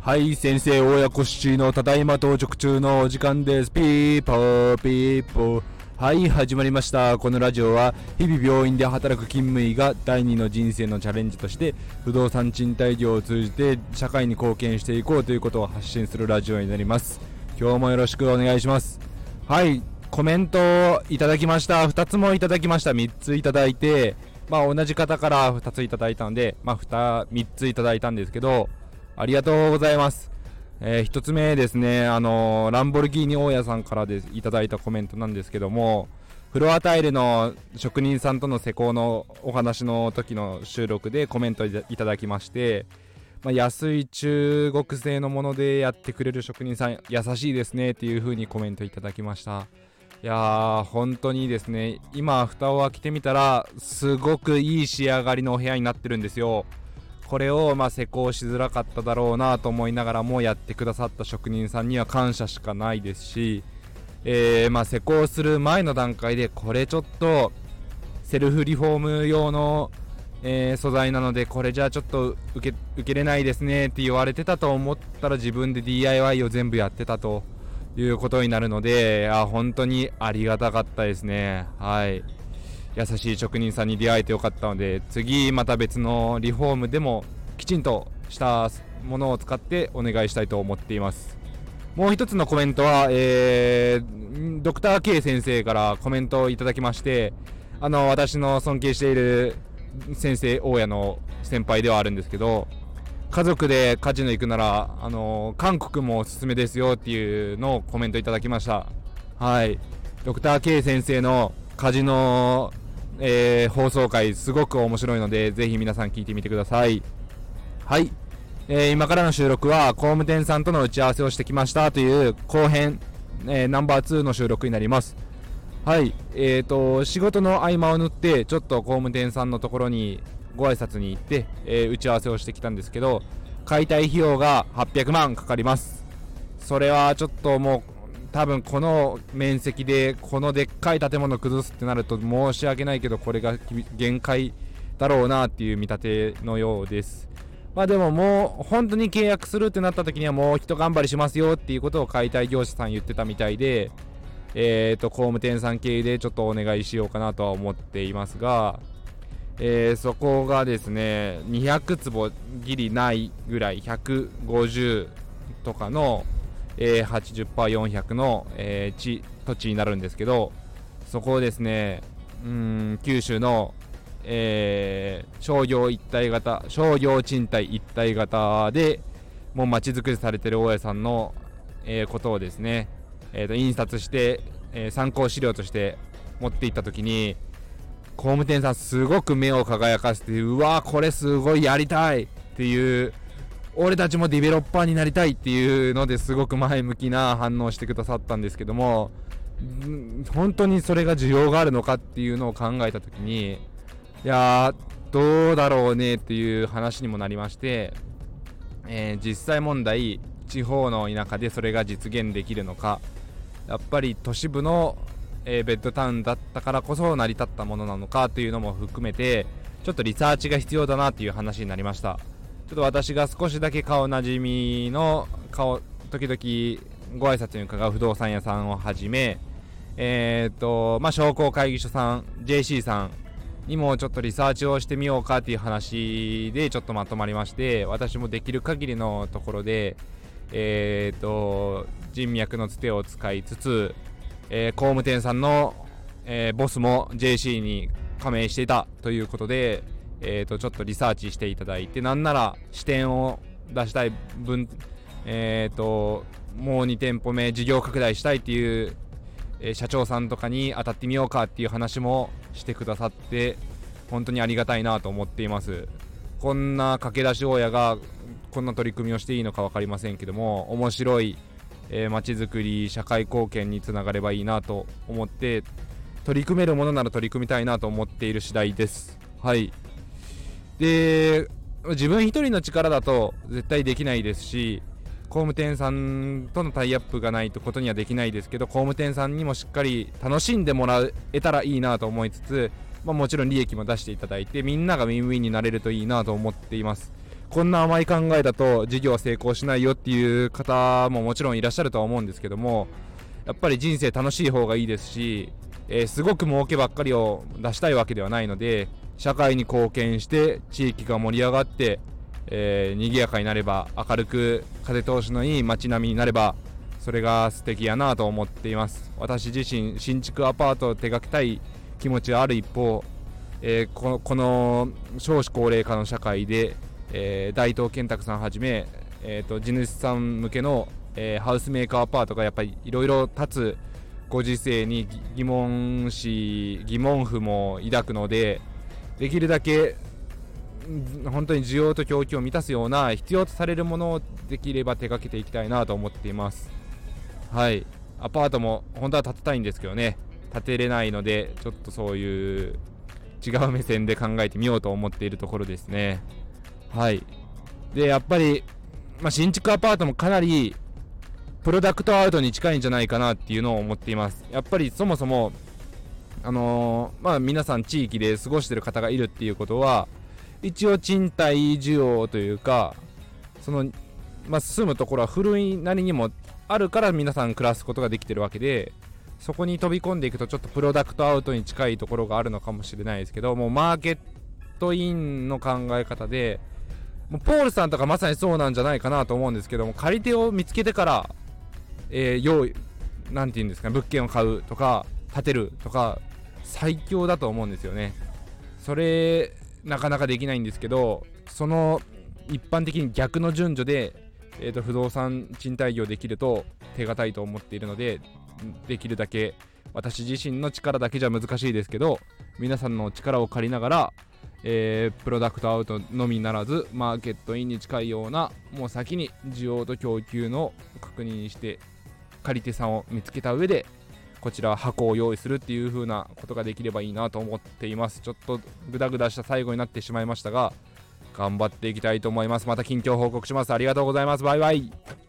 はい先生親子シチのただいま到着中のお時間です。ピーポーピーポー。はい始まりました。このラジオは日々病院で働く勤務医が第二の人生のチャレンジとして不動産賃貸業を通じて社会に貢献していこうということを発信するラジオになります。今日もよろしくお願いします。はい。コメントをいただきました。2つもいただきました。3ついただいてまあ同じ方から2ついただいたのでまあ 2, 3ついただいたんですけどありがとうございます。えー、1つ目ですね、あのー、ランボルギーニ大家さんからでいただいたコメントなんですけども、フロアタイルの職人さんとの施工のお話の時の収録でコメントいただきまして、まあ、安い中国製のものでやってくれる職人さん優しいですねっていう風にコメントいただきました。いやー本当にですね。今蓋を開けてみたらすごくいい仕上がりのお部屋になってるんですよ。これをまあ施工しづらかっただろうなと思いながらもやってくださった職人さんには感謝しかないですし、えー、まあ施工する前の段階でこれちょっとセルフリフォーム用の、えー、素材なのでこれじゃあちょっと受け受けれないですねって言われてたと思ったら自分で DIY を全部やってたと。いうことになるのであ本当にありがたかったですねはい。優しい職人さんに出会えてよかったので次また別のリフォームでもきちんとしたものを使ってお願いしたいと思っていますもう一つのコメントは、えー、ドクター K 先生からコメントをいただきましてあの私の尊敬している先生大家の先輩ではあるんですけど家族でカジノ行くならあの韓国もおすすめですよっていうのをコメントいただきました。はい。ドクター K 先生のカジノえー、放送回すごく面白いのでぜひ皆さん聞いてみてください。はい、えー、今からの収録は工務店さんとの打ち合わせをしてきましたという後編、えー、ナンバー2の収録になります。はい。えーと仕事の合間を縫ってちょっと工務店さんのところにご挨拶に行って、え打ち合わせをしてきたんですけど解体費用が800万かかります。それはちょっともう多分この面積でこのでっかい建物崩すってなると申し訳ないけどこれが限界だろうなっていう見立てのようです。まあでももう本当に契約するってなった時にはもう一頑張りしますよっていうことを解体業者さん言ってたみたいでえっ、ー、と工務店さん経由でちょっとお願いしようかなとは思っていますがえー、そこがですね200坪ギリないぐらい150とかのえー、80%、400の、えー、地土地になるんですけどそこをですねうん九州の、えー、商業一体型商業賃貸一体型でもうまちづくりされてる大家さんの、えー、ことをですね、えーと、印刷して、えー、参考資料として持っていった時に工務店さんすごく目を輝かせてうわこれすごいやりたいっていう俺たちもディベロッパーになりたいっていうのですごく前向きな反応してくださったんですけども本当にそれが需要があるのかっていうのを考えた時にいやどうだろうねっていう話にもなりまして、えー、実際問題地方の田舎でそれが実現できるのかやっぱり都市部の、え、ベッドタウンだったからこそ成り立ったものなのかというのも含めてちょっとリサーチが必要だなっていう話になりました。ちょっと私が少しだけ顔なじみの顔時々ご挨拶に伺う不動産屋さんをはじめえっ、とまあ商工会議所さん JC さんにもちょっとリサーチをしてみようかっていう話でちょっとまとまりまして私もできる限りのところでえっ、と人脈のつてを使いつつ、え、工務店さんの、え、ボスも JC に加盟していたということでえー、とちょっとリサーチしていただいてなんなら視点を出したい分、えー、ともう2店舗目事業拡大したいっていう、え、社長さんとかに当たってみようかっていう話もしてくださって本当にありがたいなと思っています。こんな駆け出し親がこんな取り組みをしていいのか分かりませんけども面白いえー、街づくり社会貢献につながればいいなと思って取り組めるものなら取り組みたいなと思っている次第です。はい。で自分一人の力だと絶対できないですし工務店さんとのタイアップがないとことにはできないですけど工務店さんにもしっかり楽しんでもらえたらいいなと思いつつまあ、もちろん利益も出していただいてみんながウィンウィンになれるといいなと思っています。こんな甘い考えだと事業は成功しないよっていう方ももちろんいらっしゃるとは思うんですけどもやっぱり人生楽しい方がいいですし、えー、すごく儲けばっかりを出したいわけではないので社会に貢献して地域が盛り上がって、えー、賑やかになれば明るく風通しのいい街並みになればそれが素敵やなと思っています。私自身新築アパートを手掛けたい気持ちがある一方、えー、ここの少子高齢化の社会で、えー、大東建託さんはじめ、えーと、地主さん向けの、えー、ハウスメーカーアパートがやっぱりいろいろ立つご時世に疑問視疑問符も抱くのでできるだけ本当に需要と供給を満たすような必要とされるものをできれば手掛けていきたいなと思っています。はい。アパートも本当は建てたいんですけどね。建てれないのでちょっとそういう違う目線で考えてみようと思っているところですね。はい。でやっぱり、まあ、新築アパートもかなりプロダクトアウトに近いんじゃないかなっていうのを思っています。やっぱりそもそもあのー、まあ皆さん地域で過ごしてる方がいるっていうことは一応賃貸需要というかその、まあ、住むところは古いなりにもあるから皆さん暮らすことができてるわけでそこに飛び込んでいくとちょっとプロダクトアウトに近いところがあるのかもしれないですけどもうマーケットインの考え方でもうポールさんとかまさにそうなんじゃないかなと思うんですけども借り手を見つけてから、えー、用意何て言うんですかね物件を買うとか建てるとか最強だと思うんですよね。それなかなかできないんですけどその一般的に逆の順序でえーと、不動産賃貸業できると手堅いと思っているのでできるだけ私自身の力だけじゃ難しいですけど皆さんの力を借りながら、えー、プロダクトアウトのみならずマーケットインに近いようなもう先に需要と供給の確認して借り手さんを見つけた上でこちら箱を用意するっていう風なことができればいいなと思っています。ちょっとグダグダした最後になってしまいましたが頑張っていきたいと思います。また近況報告します。ありがとうございます。バイバイ。